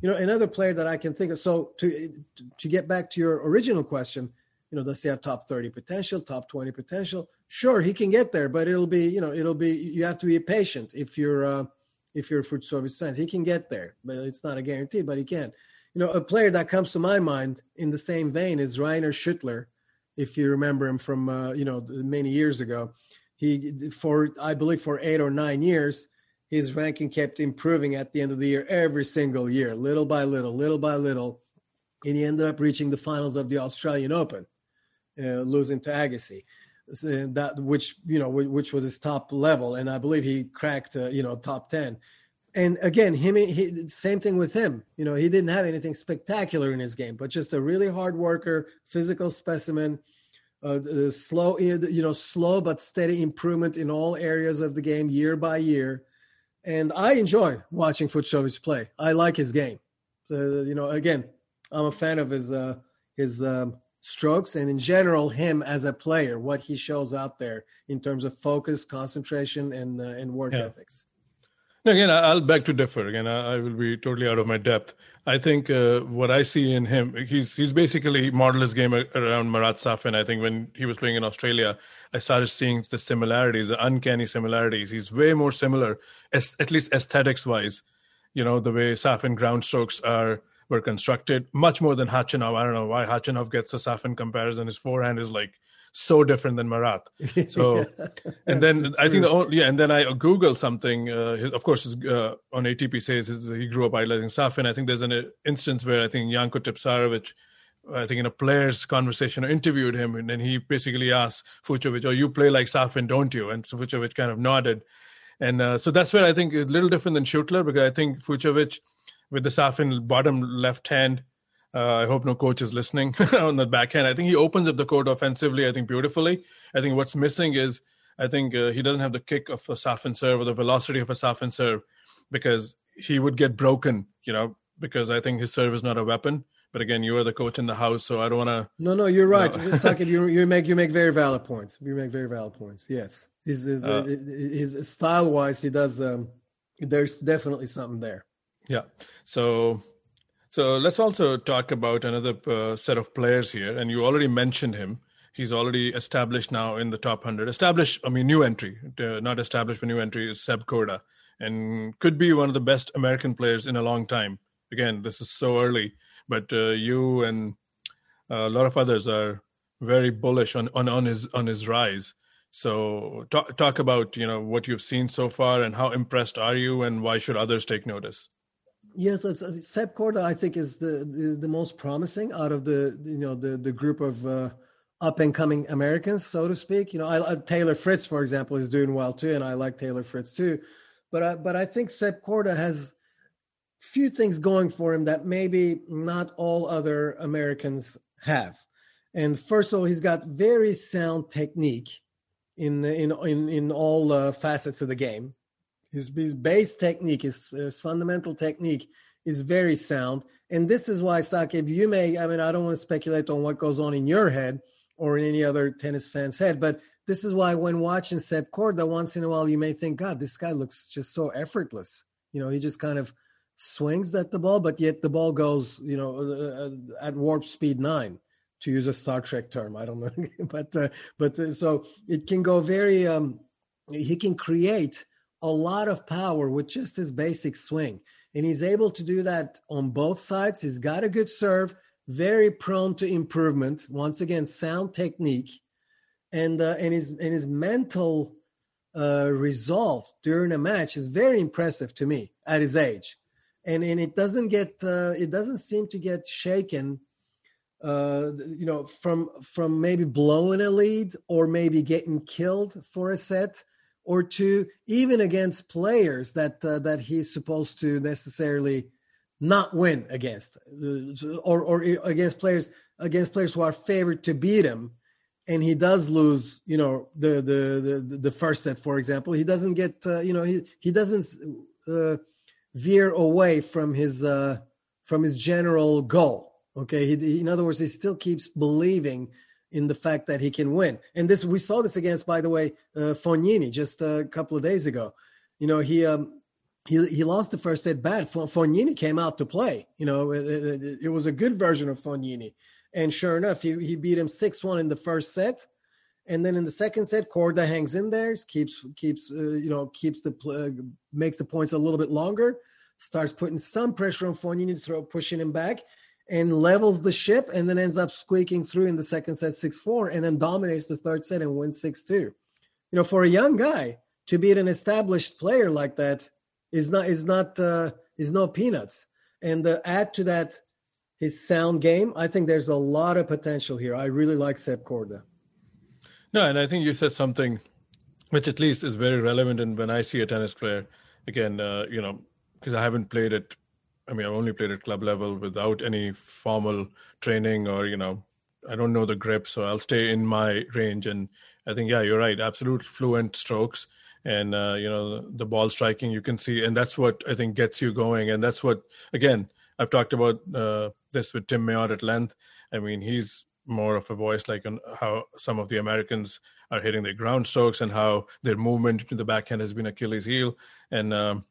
you know another player that i can think of so to to get back to your original question you know does he have top 30 potential top 20 potential sure he can get there but it'll be you know it'll be you have to be patient if you're uh, if you're a Fucsovics fan. He can get there, but it's not a guarantee, but he can. You know, a player that comes to my mind in the same vein is Rainer Schüttler, if you remember him from, uh, you know, many years ago. He, for, I believe, for eight or nine years, his ranking kept improving at the end of the year, every single year, little by little, little by little. And he ended up reaching the finals of the Australian Open, uh, losing to Agassi that which you know which was his top level and i believe he cracked uh, you know top 10 and again him he, same thing with him you know he didn't have anything spectacular in his game but just a really hard worker physical specimen uh, slow you know slow but steady improvement in all areas of the game year by year and i enjoy watching Fucsovics play. I like his game. So, you know again i'm a fan of his uh his um, strokes and in general him as a player what he shows out there in terms of focus concentration and uh, and work yeah. ethics again i'll beg to differ again i, will be totally out of my depth i think uh, what i see in him he's he's basically modeled his game around marat safin i think when he was playing in australia i started seeing the similarities the uncanny similarities he's way more similar at least aesthetics wise you know the way safin ground strokes are were constructed much more than Khachanov. I don't know why Khachanov gets a Safin comparison. His forehand is like so different than Marat. So, and then I think the only, yeah, and then I Googled something. Uh, of course, uh, on ATP says he grew up idolizing Safin. I think there's an uh, instance where I think Janko Tipsarevic, I think in a player's conversation, interviewed him, and then he basically asked Fucsovics, "Oh, you play like Safin, don't you?" And so Fucsovics kind of nodded, and uh, so that's where I think a little different than Schüttler because I think Fucsovics with the Safin bottom left hand uh, I hope no coach is listening on the backhand. I think he opens up the court offensively. I think beautifully. I think what's missing is I think uh, he doesn't have the kick of a Safin serve or the velocity of a Safin serve because he would get broken. You know, because I think his serve is not a weapon. But again, you are the coach in the house, so I don't want to. No, no, you're right. You, know. you, you make you make very valid points. You make very valid points. Yes, his his, uh, his style wise, he does. Um, there's definitely something there. Yeah. So so let's also talk about another uh, set of players here. And you already mentioned him. He's already established now in the top 100. Established, I mean, new entry, uh, not established, but new entry is Seb Korda and could be one of the best American players in a long time. Again, this is so early, but uh, you and a lot of others are very bullish on, on, on his on his rise. So talk talk about you know what you've seen so far and how impressed are you and why should others take notice? Yes, it's, uh, Seb Korda, I think, is the, the, the most promising out of the you know the the group of uh, up and coming Americans, so to speak. You know, I, Taylor Fritz, for example, is doing well too, and I like Taylor Fritz too. But I, but I think Seb Korda has few things going for him that maybe not all other Americans have. And first of all, he's got very sound technique in in in in all uh, facets of the game. His, his base technique, his, his fundamental technique is very sound. And this is why, Sakib, you may, I mean, I don't want to speculate on what goes on in your head or in any other tennis fan's head, but this is why when watching Seb Korda, once in a while, you may think, God, this guy looks just so effortless. You know, he just kind of swings at the ball, but yet the ball goes, you know, uh, uh at warp speed nine, to use a Star Trek term. I don't know, but uh, but uh, so it can go very. Um, he can create a lot of power with just his basic swing. And he's able to do that on both sides. He's got a good serve, very prone to improvement. Once again, sound technique. And uh, and his and his mental uh, resolve during a match is very impressive to me at his age, and and it doesn't get uh, it doesn't seem to get shaken, uh, you know, from from maybe blowing a lead or maybe getting killed for a set or two, even against players that uh, that he's supposed to necessarily not win against, uh, or or against players against players who are favored to beat him, and he does lose. You know, the the the, the first set, for example, he doesn't get. Uh, you know, he he doesn't uh, veer away from his uh, from his general goal. Okay, he, in other words, he still keeps believing in the fact that he can win. And this we saw this against, by the way, uh, Fognini just a couple of days ago. You know, he um, he he lost the first set bad. Fognini came out to play. You know, it, it, it was a good version of Fognini, and sure enough, he he beat him six one in the first set. And then in the second set, Korda hangs in there, keeps keeps uh, you know keeps the uh, makes the points a little bit longer, starts putting some pressure on Fognini to throw pushing him back, and levels the ship and then ends up squeaking through in the second set 6-4 and then dominates the third set and wins 6-2 you know for a young guy to beat an established player like that is not is not uh, is no peanuts. And add to that his sound game i think there's a lot of potential here. I really like Seb Korda. No and i think you said something which at least is very relevant and when i see a tennis player again uh, you know because i haven't played it I mean, I've only played at club level without any formal training or, you know, I don't know the grip, so I'll stay in my range. And I think, yeah, you're right. Absolute fluent strokes and, uh, you know, the ball striking you can see. And that's what I think gets you going. And that's what, again, I've talked about uh, this with Tim Mayotte at length. I mean, he's more of a voice like on how some of the Americans are hitting their ground strokes and how their movement to the backhand has been Achilles' heel. And, um,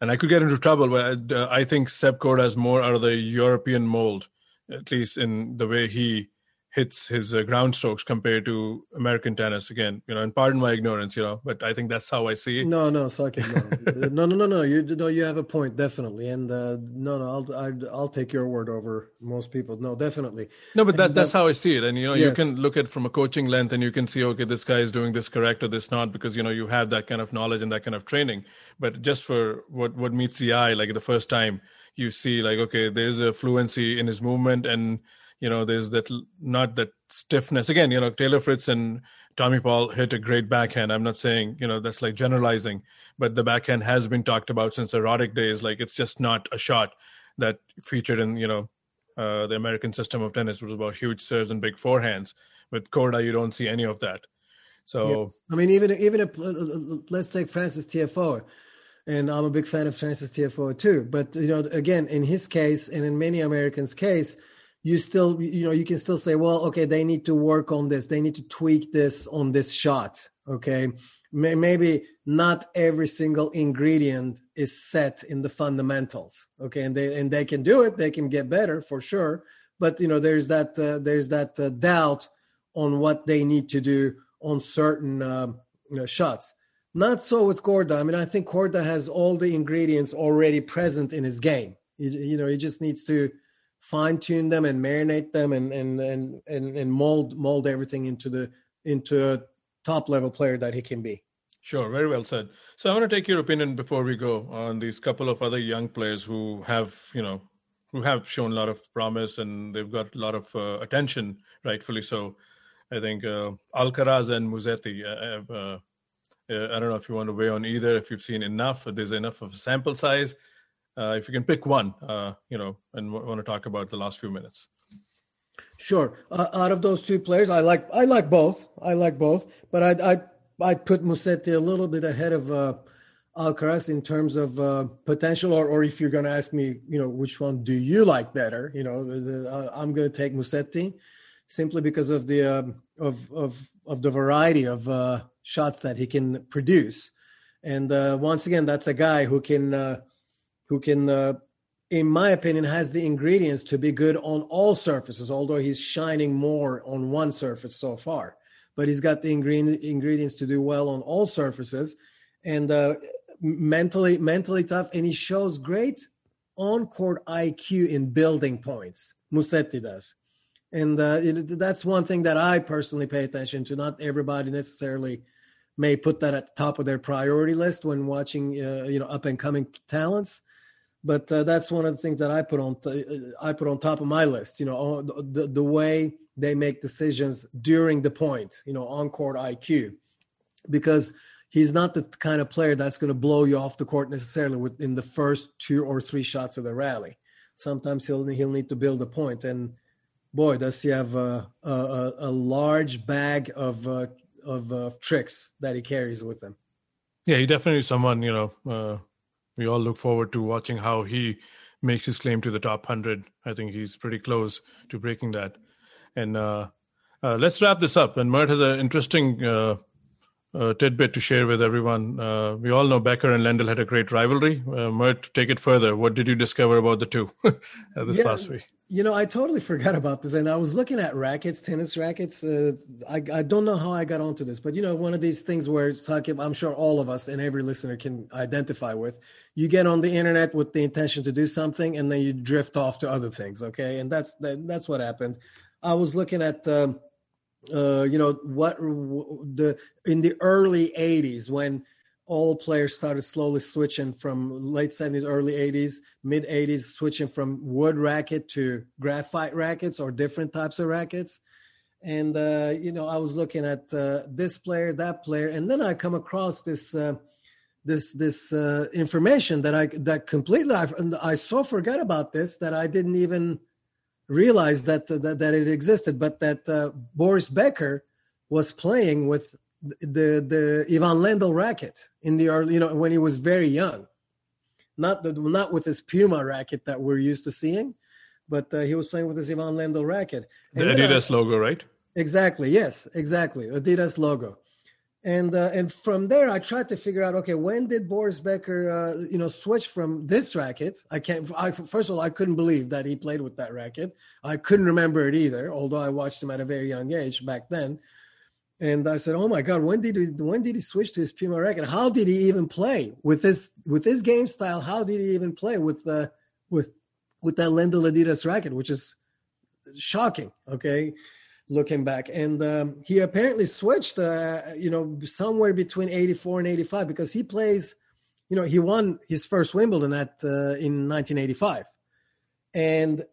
and I could get into trouble, but uh, I think Seb Korda is more out of the European mold, at least in the way he hits his uh, ground strokes compared to American tennis. Again, you know, and pardon my ignorance, you know, but I think that's how I see it. No, no, Sakib, no, no, no, no, no. You know, you have a point, definitely, and uh, no, no, I'll, I'll, I'll take your word over most people. No, definitely. No, but that, that's how I see it, and you know, yes. you can look at from a coaching length, and you can see, okay, this guy is doing this correct or this not, because you know you have that kind of knowledge and that kind of training. But just for what what meets the eye, like the first time you see, like, okay, there's a fluency in his movement and you know there's that not that stiffness. Again you know taylor fritz and tommy paul hit a great backhand. I'm not saying you know that's like generalizing but the backhand has been talked about since erotic days. Like it's just not a shot that featured in you know uh, the american system of tennis. Which was about huge serves and big forehands. With korda you don't see any of that. So yeah. i mean even even if let's take frances tiafoe and i'm a big fan of Frances tiafoe too. But you know again in his case and in many americans case you still you know you can still say well okay they need to work on this. They need to tweak this on this shot okay? Maybe not every single ingredient is set in the fundamentals okay? And they and they can do it. They can get better for sure. But you know there's that uh, there's that uh, doubt on what they need to do on certain uh, you know, shots. Not so with Korda. I mean, I think Korda has all the ingredients already present in his game. You, you know, he just needs to fine tune them and marinate them and and and and, and mold mold everything into the into a top level player that he can be. Sure, very well said. So I want to take your opinion before we go on these couple of other young players who have, you know, who have shown a lot of promise and they've got a lot of uh, attention, rightfully so. I think uh, Alcaraz and Musetti. Uh, uh, uh, I don't know if you want to weigh on either. If you've seen enough, if there's enough of sample size, uh, if you can pick one, uh, you know, and w- want to talk about the last few minutes. Sure. Uh, out of those two players, I like I like both. I like both, but I I I put Musetti a little bit ahead of uh, Alcaraz in terms of uh, potential. Or or if you're going to ask me, you know, which one do you like better? You know, the, uh, I'm going to take Musetti simply because of the um, of of of the variety of uh, shots that he can produce. And uh, once again, that's a guy who can who can, uh, in my opinion, has the ingredients to be good on all surfaces, although he's shining more on one surface so far. But he's got the ingredient, ingredients to do well on all surfaces, and uh, mentally mentally tough. And he shows great on court IQ in building points. Musetti does, and uh, it, that's one thing that I personally pay attention to. Not everybody necessarily may put that at the top of their priority list when watching, uh, you know, up and coming talents but uh, that's one of the things that I put on th- I put on top of my list. You know, the the way they make decisions during the point. You know, on court IQ, because he's not the kind of player that's going to blow you off the court necessarily within the first two or three shots of the rally. Sometimes he'll he'll need to build a point, and boy, does he have a a, a large bag of uh, of uh, tricks that he carries with him. Yeah, he definitely someone you know uh, we all look forward to watching how he makes his claim to the top 100. I think he's pretty close to breaking that. And uh, uh, let's wrap this up. And Mert has an interesting uh, uh tidbit to share with everyone. Uh, we all know Becker and Lendl had a great rivalry. Uh, Mert, take it further. What did you discover about the two this yeah, last week? You know, I totally forgot about this, and I was looking at rackets, tennis rackets. Uh, I I don't know how I got onto this, but you know, one of these things where talking, I'm sure all of us and every listener can identify with. You get on the internet with the intention to do something, and then you drift off to other things. Okay, and that's that, that's what happened. I was looking at. Um, uh, you know what the in the early 80s when all players started slowly switching from late 70s early 80s mid 80s switching from wood racket to graphite rackets or different types of rackets. And uh, you know i was looking at uh, this player that player and then i come across this uh, this this uh, information that i that completely I, I so forgot about this that i didn't even realize that that, that it existed but that uh, boris becker was playing with the the Ivan Lendl racket in the early, you know, when he was very young. Not the, not with his Puma racket that we're used to seeing, but uh, he was playing with his Ivan Lendl racket. And the Adidas I, logo, right? Exactly. Yes, exactly. Adidas logo. And uh, and from there I tried to figure out okay when did Boris Becker uh, you know switch from this racket? I can't I, first of all I couldn't believe that he played with that racket. I couldn't remember it either although I watched him at a very young age back then. And I said oh my god when did he when did he switch to his Puma racket? How did he even play with this with this game style? How did he even play with uh, with with that Lendl Adidas racket? Which is shocking okay looking back. And um, he apparently switched, uh, you know, somewhere between 84 and 85 because he plays, you know, he won his first Wimbledon at uh, in 1985. And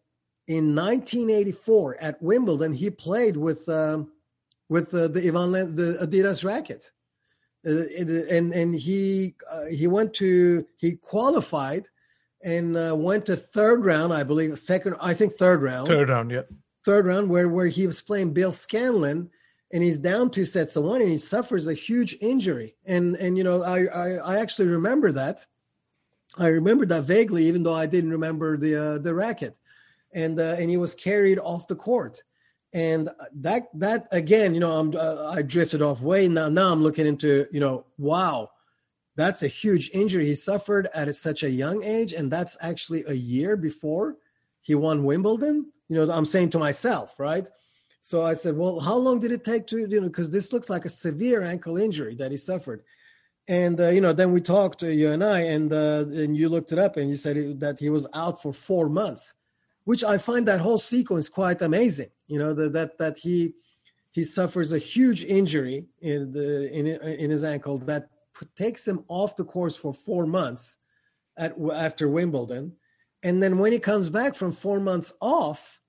in 1984 at Wimbledon, he played with um, with uh, the Ivan the Adidas racket. Uh, and and he uh, he went to he qualified and uh, went to third round, I believe, second, I think third round. Third round, yeah third round where where he was playing Bill Scanlon and he's down two sets to one and he suffers a huge injury. And and you know I I, I actually remember that. I remember that vaguely, even though I didn't remember the uh, the racket. And uh, and he was carried off the court. And that that again, you know, I'm uh, I drifted off way now. Now I'm looking into you know, wow, that's a huge injury he suffered at such a young age, and that's actually a year before he won Wimbledon you know i'm saying to myself right? So i said well how long did it take to you know because this looks like a severe ankle injury that he suffered. And uh, you know then we talked to you and i and uh, and you looked it up and you said it, that he was out for four months which i find that whole sequence quite amazing you know that that that he he suffers a huge injury in the in in his ankle that takes him off the course for four months at after wimbledon and then when he comes back from four months off,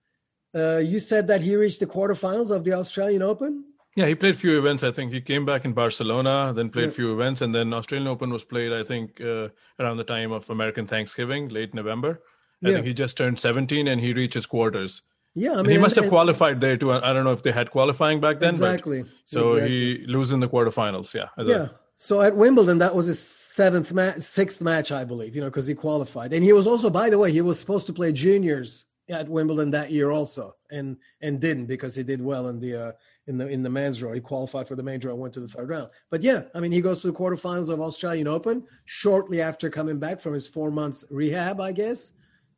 uh, you said that he reached the quarterfinals of the Australian Open. Yeah, he played few events. I think he came back in Barcelona, then played yeah. few events, and then Australian Open was played. I think uh, around the time of American Thanksgiving, late November. I yeah. think he just turned 17 and he reaches quarters. Yeah, I mean, and he must and, have qualified there too. I don't know if they had qualifying back then. Exactly. so exactly. he loses in the quarterfinals. Yeah. Yeah. So at Wimbledon, that was his seventh match, sixth match, I believe, you know, because he qualified. And he was also, by the way, he was supposed to play juniors at Wimbledon that year also, and and didn't because he did well in the uh, in the in the men's draw. He qualified for the main draw and went to the third round. But yeah, I mean, he goes to the quarterfinals of Australian Open shortly after coming back from his four months rehab, I guess,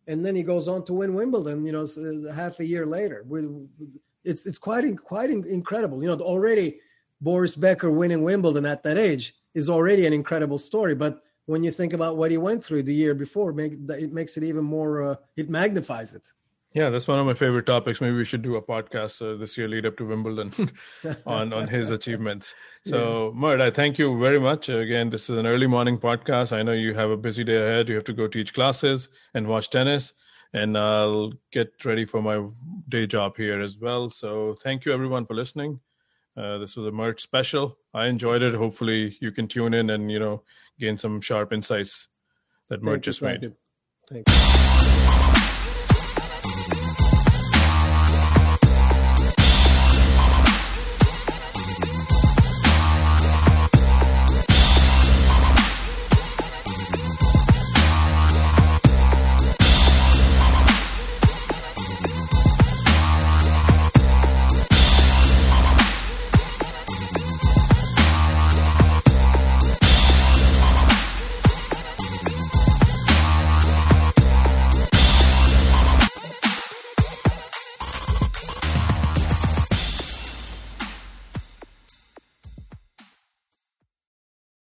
and then he goes on to win Wimbledon. You know, uh, half a year later. It's it's quite quite incredible. You know, already Boris Becker winning Wimbledon at that age is already an incredible story. But when you think about what he went through the year before, make, it makes it even more. Uh, it magnifies it. Yeah, that's one of my favorite topics. Maybe we should do a podcast uh, this year, lead up to Wimbledon, on on his achievements. So, yeah. Mert, I thank you very much. Again, this is an early morning podcast. I know you have a busy day ahead. You have to go teach classes and watch tennis, and I'll get ready for my day job here as well. So, thank you everyone for listening. Uh, this was a Mert special. I enjoyed it. Hopefully, you can tune in and you know gain some sharp insights that Mert just made. Thank you.